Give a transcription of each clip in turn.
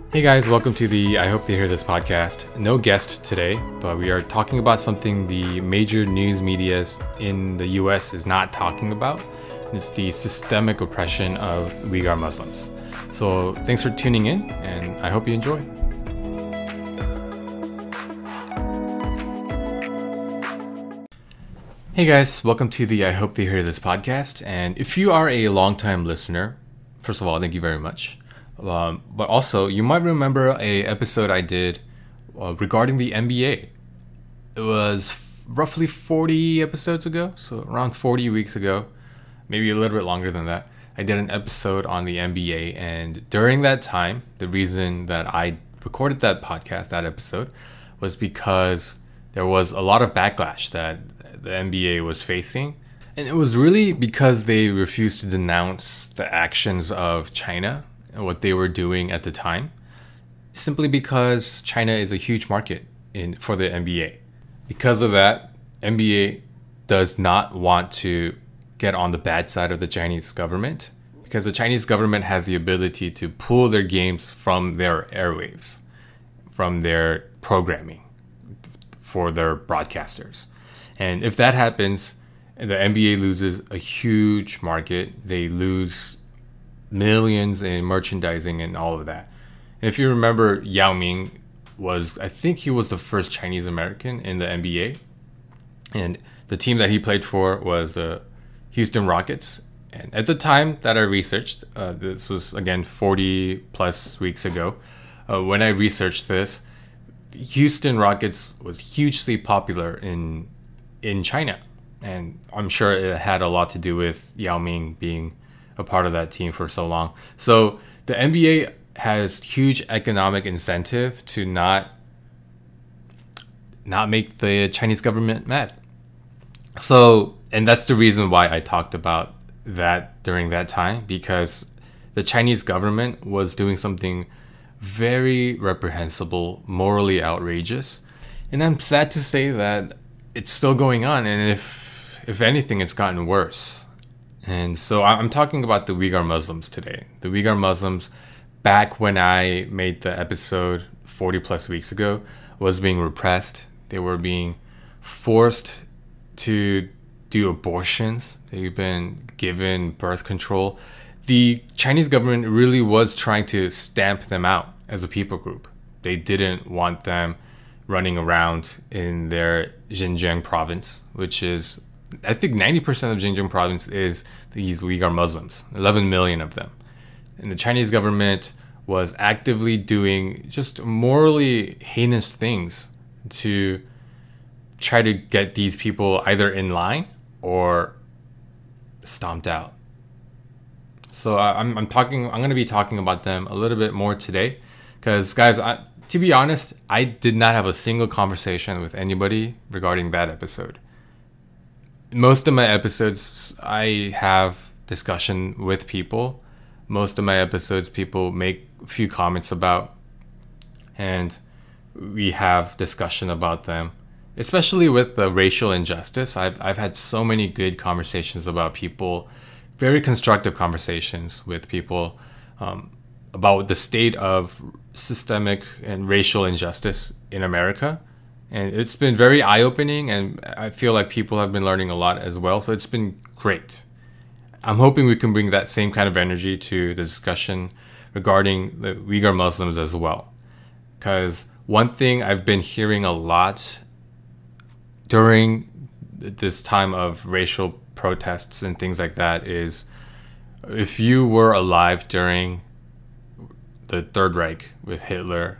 Hey guys, welcome to the I Hope They Hear This podcast. No guest today, but we are talking about something the major news medias in the US is not talking about. It's the systemic oppression of Uyghur Muslims. So thanks for tuning in, and I hope you enjoy. Hey guys, welcome to the I Hope They Hear This podcast. And if you are a longtime listener, first of all, thank you very much. Um, but also, you might remember a episode I did uh, regarding the NBA. It was f- roughly 40 episodes ago, so around 40 weeks ago, maybe a little bit longer than that. I did an episode on the NBA, and during that time, the reason that I recorded that podcast, that episode, was because there was a lot of backlash that the NBA was facing. And it was really because they refused to denounce the actions of China what they were doing at the time, simply because China is a huge market in for the NBA. Because of that, NBA does not want to get on the bad side of the Chinese government because the Chinese government has the ability to pull their games from their airwaves, from their programming for their broadcasters. And if that happens, the NBA loses a huge market. They lose millions in merchandising and all of that. And if you remember, Yao Ming was, I think he was the first Chinese American in the NBA. And the team that he played for was the Houston Rockets. And at the time that I researched, uh, this was again 40 plus weeks ago, uh, when I researched this, Houston Rockets was hugely popular in in China, and I'm sure it had a lot to do with Yao Ming being a part of that team for so long. So the NBA has huge economic incentive to not not make the Chinese government mad. So, and that's the reason why I talked about that during that time because the Chinese government was doing something very reprehensible, morally outrageous. And I'm sad to say that it's still going on and if if anything it's gotten worse. And so I'm talking about the Uyghur Muslims today. The Uyghur Muslims, back when I made the episode 40 plus weeks ago, was being repressed. They were being forced to do abortions. They've been given birth control. The Chinese government really was trying to stamp them out as a people group. They didn't want them running around in their Xinjiang province, which is I think 90% of Xinjiang province is these Uyghur Muslims, 11 million of them. And the Chinese government was actively doing just morally heinous things to try to get these people either in line or stomped out. So I'm, I'm talking, I'm going to be talking about them a little bit more today. Because, guys, I, to be honest, I did not have a single conversation with anybody regarding that episode most of my episodes I have discussion with people. Most of my episodes people make a few comments about and we have discussion about them. Especially with the racial injustice. I've I've had so many good conversations about people, very constructive conversations with people um, about the state of systemic and racial injustice in America and it's been very eye opening, and I feel like people have been learning a lot as well. So it's been great. I'm hoping we can bring that same kind of energy to the discussion regarding the Uyghur Muslims as well. Because one thing I've been hearing a lot during this time of racial protests and things like that is if you were alive during the Third Reich with Hitler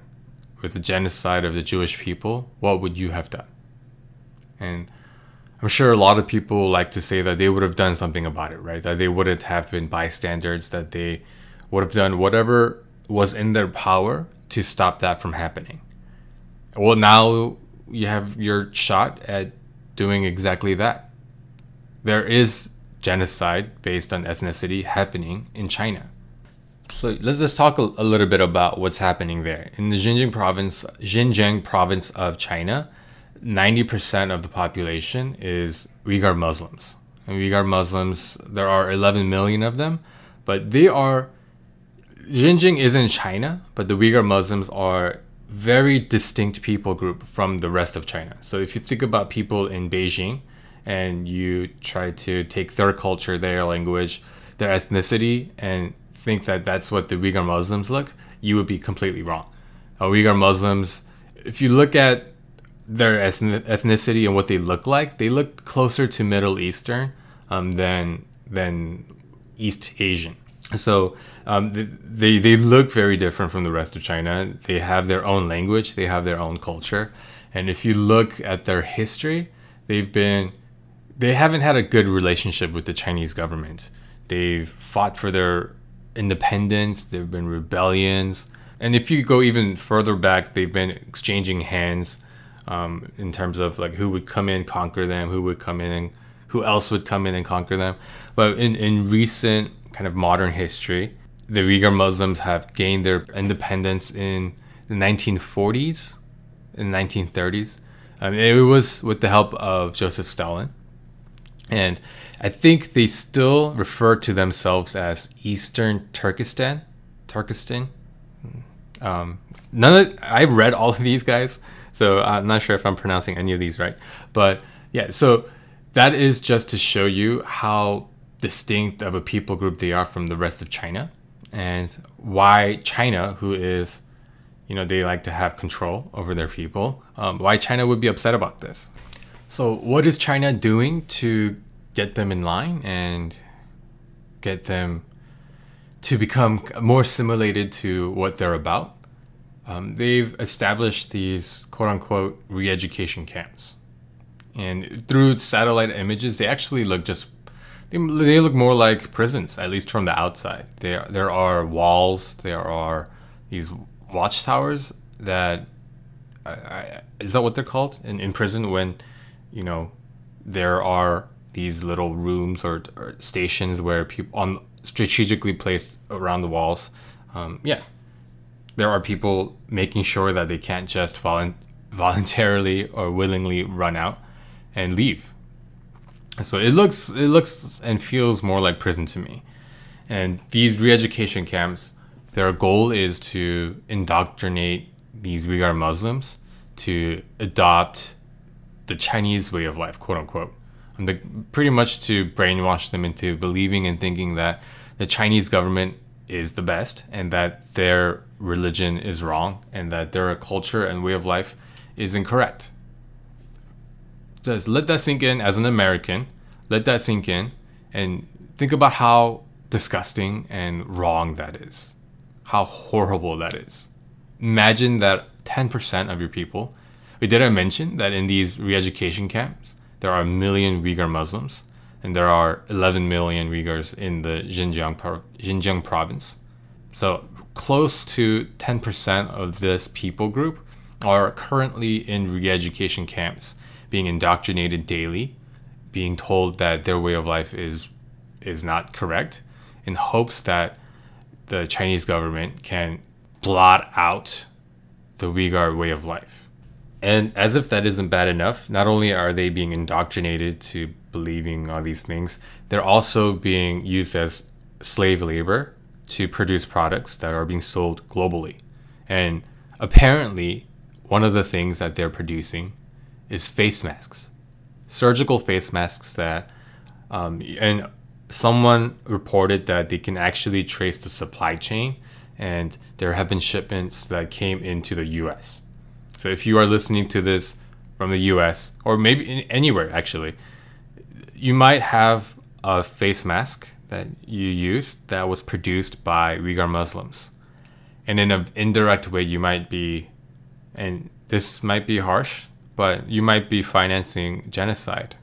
with the genocide of the Jewish people, what would you have done? And I'm sure a lot of people like to say that they would have done something about it, right? That they wouldn't have been bystanders, that they would have done whatever was in their power to stop that from happening. Well, now you have your shot at doing exactly that. There is genocide based on ethnicity happening in China. So let's just talk a, a, little bit about what's happening there. In the Xinjiang province, Xinjiang province of China, 90% of the population is Uyghur Muslims. And Uyghur Muslims, there are 11 million of them, but they are Xinjiang is in China, but the Uyghur Muslims are very distinct people group from the rest of China. So if you think about people in Beijing and you try to take their culture, their language, their ethnicity, and think that that's what the Uyghur Muslims look, you would be completely wrong. Uh, Uyghur Muslims, if you look at their ethnicity and what they look like, they look closer to Middle Eastern um, than than East Asian. So um, they they look very different from the rest of China. They have their own language, they have their own culture, and if you look at their history, they've been they haven't had a good relationship with the Chinese government. They've fought for their independence. There have been rebellions, and if you go even further back, they've been exchanging hands um, in terms of like who would come in conquer them, who would come in and who else would come in and conquer them. But in, in recent kind of modern history, the Uyghur Muslims have gained their independence in the 1940s, in the 1930s. Um, it was with the help of Joseph Stalin. And I think they still refer to themselves as Eastern Turkestan. Turkestan. Um, none of I've read all of these guys, so I'm not sure if I'm pronouncing any of these right. But yeah, so that is just to show you how distinct of a people group they are from the rest of China and why China, who is, you know, they like to have control over their people, um, why China would be upset about this. So, what is China doing to get them in line and get them to become more assimilated to what they're about? Um, they've established these quote unquote re education camps. And through satellite images, they actually look just they, they look more like prisons, at least from the outside. There there are walls, there are these watchtowers that I, I, is that what they're called in, in prison when you know there are these little rooms or, or stations where people on strategically placed around the walls. Um, yeah, there are people making sure that they can't just volu- voluntarily or willingly run out and leave. So it looks it looks and feels more like prison to me. And these re-education camps, their goal is to indoctrinate these Uyghur Muslims to adopt the Chinese way of life, quote unquote. And the, pretty much to brainwash them into believing and thinking that the Chinese government is the best and that their religion is wrong and that their culture and way of life is incorrect. Just let that sink in as an American. Let that sink in and think about how disgusting and wrong that is. How horrible that is. Imagine that 10% of your people. We didn't mention that in these re-education camps there are a million Uyghur Muslims and there are 11 million Uyghurs in the Xinjiang, Xinjiang province. So close to 10% of this people group are currently in re-education camps, being indoctrinated daily, being told that their way of life is is not correct, in hopes that the Chinese government can blot out the Uyghur way of life. And as if that isn't bad enough, not only are they being indoctrinated to believing all these things, they're also being used as slave labor to produce products that are being sold globally. And apparently, one of the things that they're producing is face masks, surgical face masks that, um, and someone reported that they can actually trace the supply chain, and there have been shipments that came into the US. So if you are listening to this from the US, or maybe anywhere actually, you might have a face mask that you use that was produced by Uyghur Muslims. And in an indirect way, you might be, and this might be harsh, but you might be financing genocide.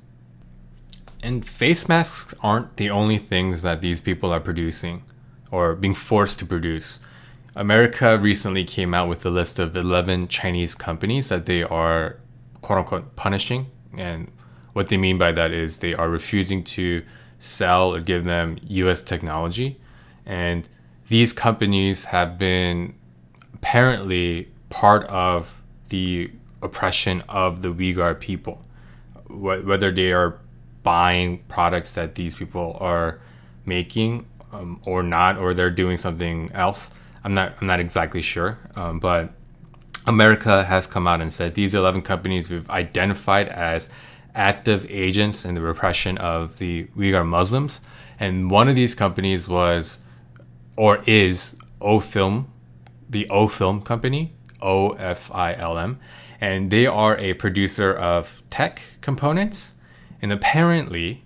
And face masks aren't the only things that these people are producing or being forced to produce. America recently came out with a list of 11 Chinese companies that they are quote unquote punishing. And what they mean by that is they are refusing to sell or give them US technology. And these companies have been apparently part of the oppression of the Uyghur people, whether they are buying products that these people are making um, or not, or they're doing something else. I'm not I'm not exactly sure, um, but America has come out and said these 11 companies we've identified as active agents in the repression of the Uyghur Muslims, and one of these companies was or is O Film, the O Film company, O F I L M, and they are a producer of tech components, and apparently,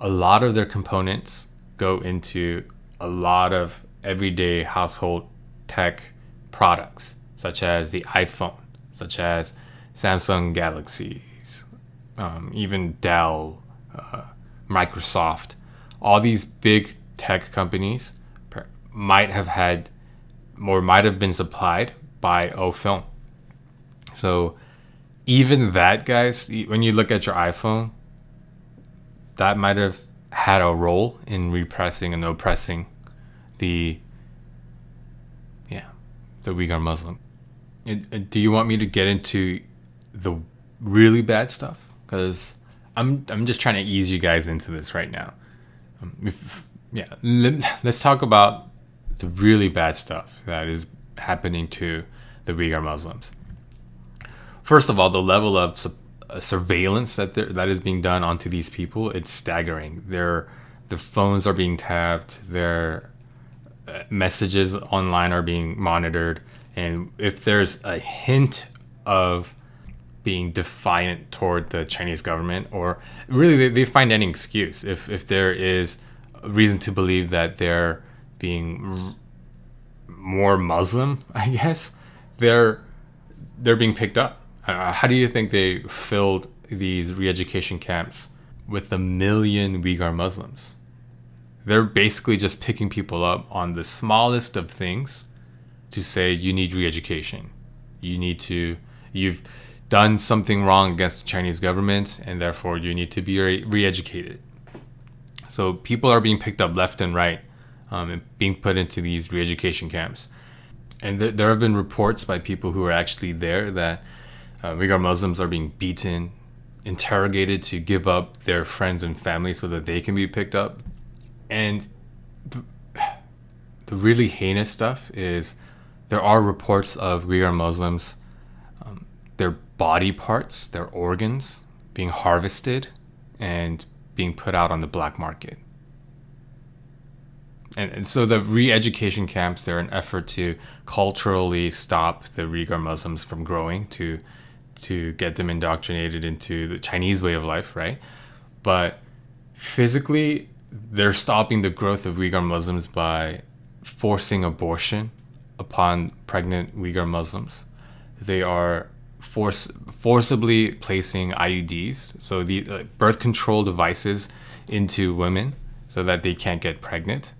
a lot of their components go into a lot of everyday household tech products, such as the iPhone, such as Samsung Galaxies, um, even Dell, uh, Microsoft. All these big tech companies might have had or might have been supplied by O Film. So even that, guys, when you look at your iPhone, that might have had a role in repressing and oppressing the yeah the Uyghur Muslim. do you want me to get into the really bad stuff? Because I'm I'm just trying to ease you guys into this right now. Um, if, yeah, let, let's talk about the really bad stuff that is happening to the Uyghur Muslims. First of all, the level of su- uh, surveillance that that is being done onto these people it's staggering. Their their phones are being tapped. Their messages online are being monitored, and if there's a hint of being defiant toward the Chinese government, or really they, they find any excuse if if there is reason to believe that they're being r- more Muslim, I guess they're they're being picked up. Uh, how do you think they filled these re-education camps with a million Uyghur Muslims? They're basically just picking people up on the smallest of things to say you need re-education. You need to you've done something wrong against the Chinese government and therefore you need to be re-educated. So people are being picked up left and right um, and being put into these re-education camps. And th- there have been reports by people who are actually there that uh, Uyghur Muslims are being beaten, interrogated to give up their friends and family so that they can be picked up. And the, the really heinous stuff is there are reports of Uyghur Muslims, um, their body parts, their organs being harvested and being put out on the black market and, and so the re-education camps they're an effort to culturally stop the Uyghur Muslims from growing to to get them indoctrinated into the Chinese way of life, right? But physically, they're stopping the growth of Uyghur Muslims by forcing abortion upon pregnant Uyghur Muslims. They are force forcibly placing IUDs, so the uh, birth control devices, into women so that they can't get pregnant.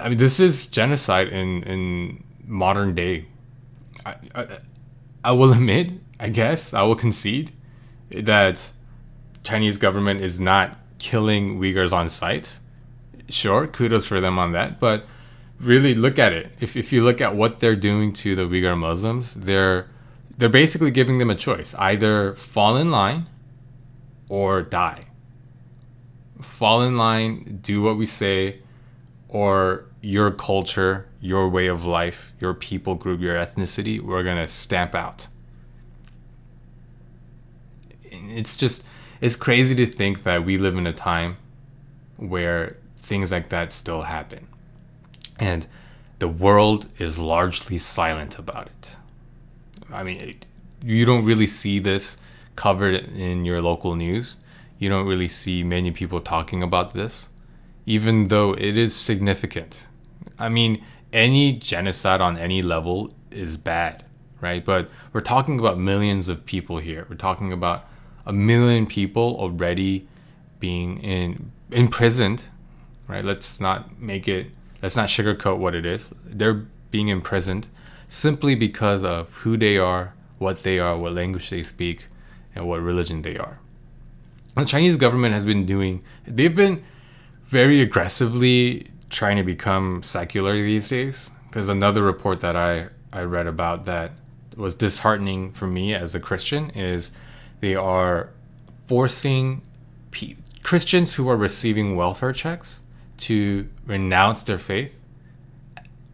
I mean, this is genocide in in modern day. I, I, I will admit, I guess, I will concede that Chinese government is not killing Uyghurs on sight. Sure, kudos for them on that, but really look at it. If if you look at what they're doing to the Uyghur Muslims, they're they're basically giving them a choice: either fall in line or die. Fall in line, do what we say or your culture, your way of life, your people group, your ethnicity, we're to stamp out. It's just, it's crazy to think that we live in a time where things like that still happen. And the world is largely silent about it. I mean, it, you don't really see this covered in your local news. You don't really see many people talking about this even though it is significant. I mean, any genocide on any level is bad, right? But we're talking about millions of people here. We're talking about a million people already being in imprisoned, right? Let's not make it let's not sugarcoat what it is. They're being imprisoned simply because of who they are, what they are, what language they speak, and what religion they are. The Chinese government has been doing they've been very aggressively trying to become secular these days. Because another report that I, I read about that was disheartening for me as a Christian is they are forcing P- Christians who are receiving welfare checks to renounce their faith,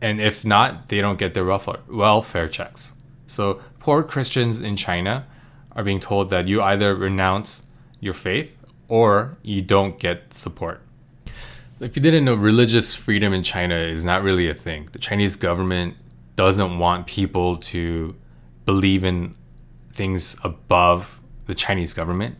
and if not, they don't get their welfare welfare checks. So poor Christians in China are being told that you either renounce your faith or you don't get support. If you didn't know, religious freedom in China is not really a thing. The Chinese government doesn't want people to believe in things above the Chinese government,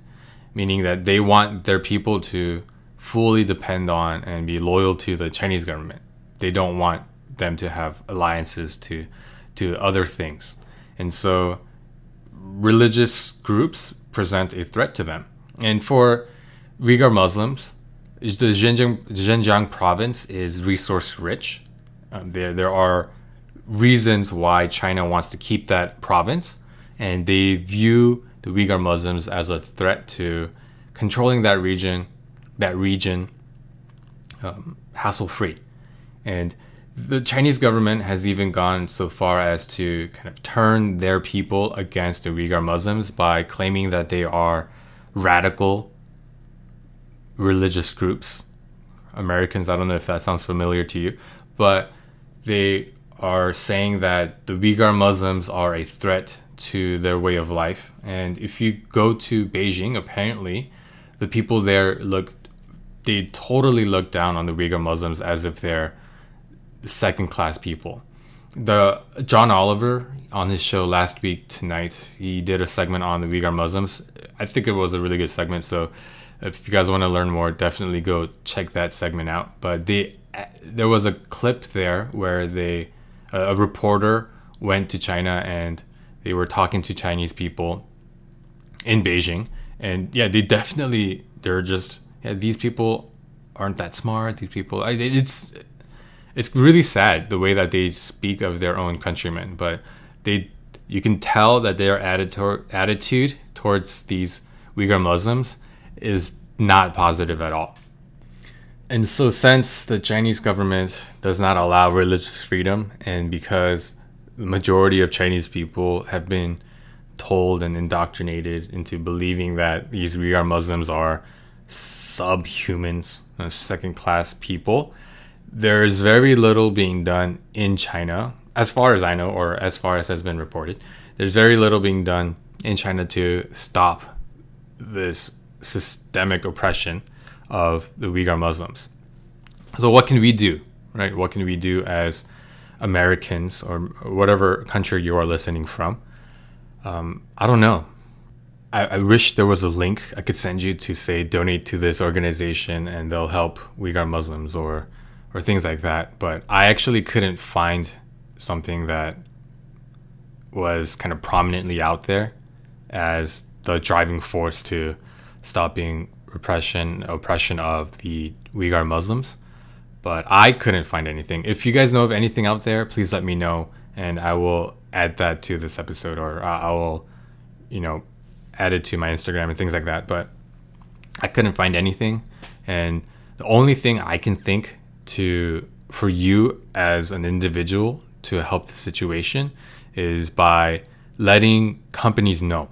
meaning that they want their people to fully depend on and be loyal to the Chinese government. They don't want them to have alliances to to other things. And so religious groups present a threat to them. And for Uyghur Muslims, the Xinjiang, Xinjiang province is resource rich. Um, there, there are reasons why China wants to keep that province, and they view the Uyghur Muslims as a threat to controlling that region, that region, um, hassle free. And the Chinese government has even gone so far as to kind of turn their people against the Uyghur Muslims by claiming that they are radical religious groups. Americans, I don't know if that sounds familiar to you, but they are saying that the Uyghur Muslims are a threat to their way of life. And if you go to Beijing, apparently the people there look, they totally look down on the Uyghur Muslims as if they're second class people. The John Oliver on his show last week tonight, he did a segment on the Uyghur Muslims. I think it was a really good segment. So if you guys want to learn more, definitely go check that segment out. But they, there was a clip there where they, a reporter went to China and they were talking to Chinese people in Beijing, and yeah, they definitely they're just yeah these people aren't that smart. These people, it's it's really sad the way that they speak of their own countrymen, but they you can tell that their attitude towards these Uyghur Muslims is not positive at all. And so, since the Chinese government does not allow religious freedom, and because the majority of Chinese people have been told and indoctrinated into believing that these Uyghur Muslims are subhumans, uh, second class people, there is very little being done in China, as far as I know, or as far as has been reported. There's very little being done in China to stop this systemic oppression of the Uyghur Muslims. So, what can we do, right? What can we do as Americans or whatever country you are listening from? Um, I don't know. I, I, wish there was a link I could send you to say donate to this organization and they'll help Uyghur Muslims or or things like that. But I actually couldn't find something that was kind of prominently out there as the driving force to stopping repression, oppression of the Uyghur Muslims. But I couldn't find anything. If you guys know of anything out there, please let me know, and I will add that to this episode, or uh, I will, you know, add it to my Instagram and things like that. But I couldn't find anything, and the only thing I can think to for you as an individual to help the situation is by letting companies know.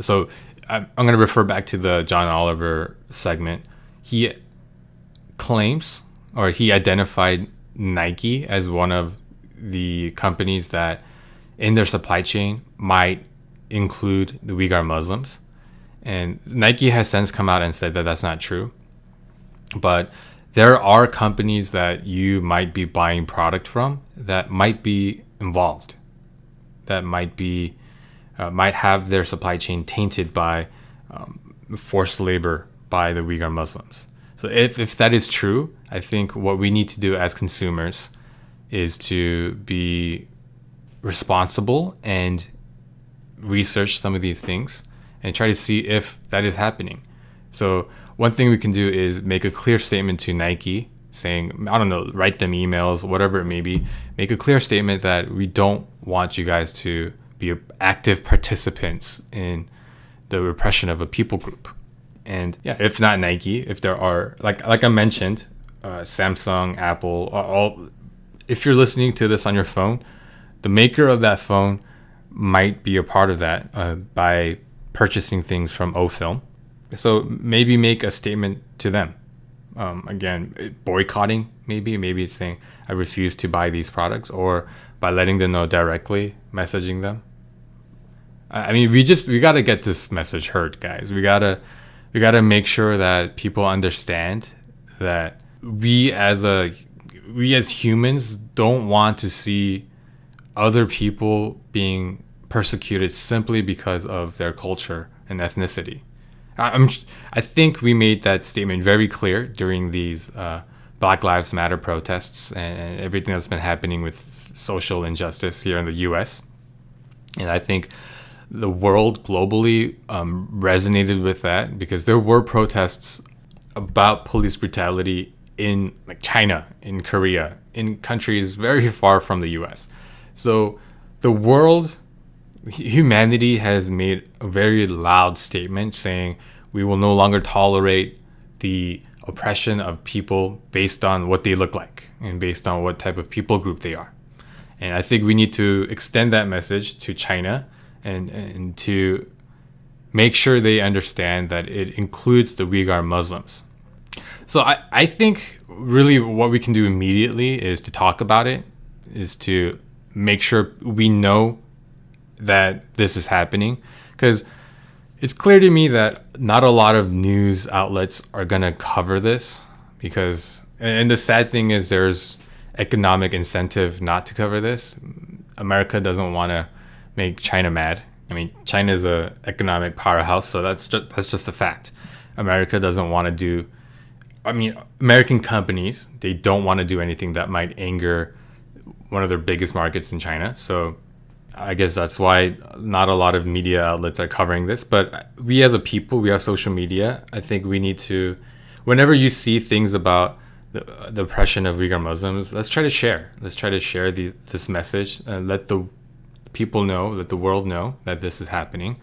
So I'm, going to refer back to the John Oliver segment. He claims or he identified Nike as one of the companies that in their supply chain might include the Uyghur Muslims. And Nike has since come out and said that that's not true. But there are companies that you might be buying product from that might be involved, that might be uh, might have their supply chain tainted by um, forced labor by the Uyghur Muslims. So if, if that is true, I think what we need to do as consumers is to be responsible and research some of these things and try to see if that is happening. So one thing we can do is make a clear statement to Nike saying, I don't know, write them emails, whatever it may be, make a clear statement that we don't want you guys to be active participants in the repression of a people group. And yeah, if not Nike, if there are like like I mentioned, uh, Samsung, Apple, all. If you're listening to this on your phone, the maker of that phone might be a part of that uh, by purchasing things from OFilm. So maybe make a statement to them. Um, again, boycotting maybe, maybe it's saying I refuse to buy these products, or by letting them know directly, messaging them. I mean, we just we gotta get this message heard, guys. We gotta we gotta make sure that people understand that we as a we as humans don't want to see other people being persecuted simply because of their culture and ethnicity. I'm, I think we made that statement very clear during these uh, Black Lives Matter protests and everything that's been happening with social injustice here in the U.S. And I think the world globally um, resonated with that because there were protests about police brutality in like China, in Korea, in countries very far from the U.S. So the world, humanity has made a very loud statement saying we will no longer tolerate the oppression of people based on what they look like and based on what type of people group they are. And I think we need to extend that message to China and, and to make sure they understand that it includes the Uyghur Muslims. So I, I think really what we can do immediately is to talk about it, is to make sure we know that this is happening. Because it's clear to me that not a lot of news outlets are going to cover this. Because, and the sad thing is, there's economic incentive not to cover this. America doesn't want to make China mad. I mean, China is a economic powerhouse, so that's just that's just a fact. America doesn't want to do I mean, American companies, they don't want to do anything that might anger one of their biggest markets in China. So I guess that's why not a lot of media outlets are covering this. But we as a people, we have social media. I think we need to, whenever you see things about the, the oppression of Uyghur Muslims, let's try to share. Let's try to share the, this message and let the people know, let the world know that this is happening.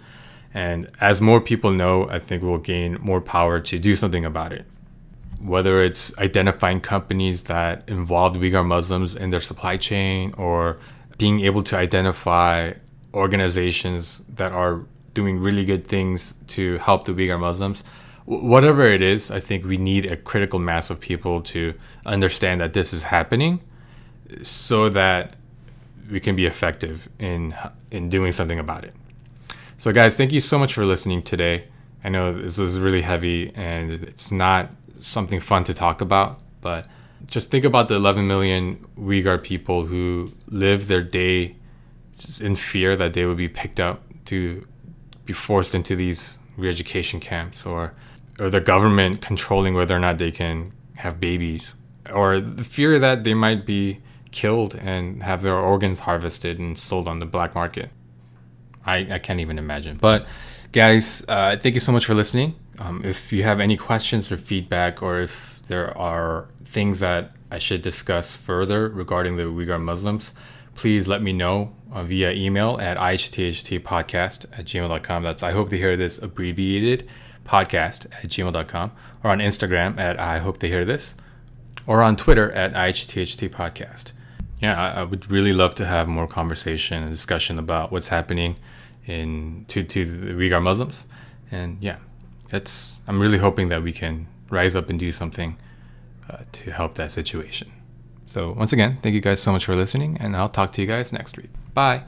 And as more people know, I think we'll gain more power to do something about it whether it's identifying companies that involved Uyghur Muslims in their supply chain or being able to identify organizations that are doing really good things to help the Uyghur Muslims. Whatever it is, I think we need a critical mass of people to understand that this is happening so that we can be effective in in doing something about it. So guys, thank you so much for listening today. I know this was really heavy and it's not something fun to talk about. But just think about the 11 million Uyghur people who live their day just in fear that they would be picked up to be forced into these re-education camps or or the government controlling whether or not they can have babies or the fear that they might be killed and have their organs harvested and sold on the black market. I, I can't even imagine. But guys, uh, thank you so much for listening. Um, if you have any questions or feedback, or if there are things that I should discuss further regarding the Uyghur Muslims, please let me know uh, via email at ihthtpodcast at gmail.com. That's I hope to hear this abbreviated podcast at gmail.com or on Instagram at I hope to hear this or on Twitter at ihthtpodcast. Yeah, I, would really love to have more conversation and discussion about what's happening in to, to the Uyghur Muslims. And yeah, it's I'm really hoping that we can rise up and do something uh, to help that situation. So once again, thank you guys so much for listening, and I'll talk to you guys next week. Bye.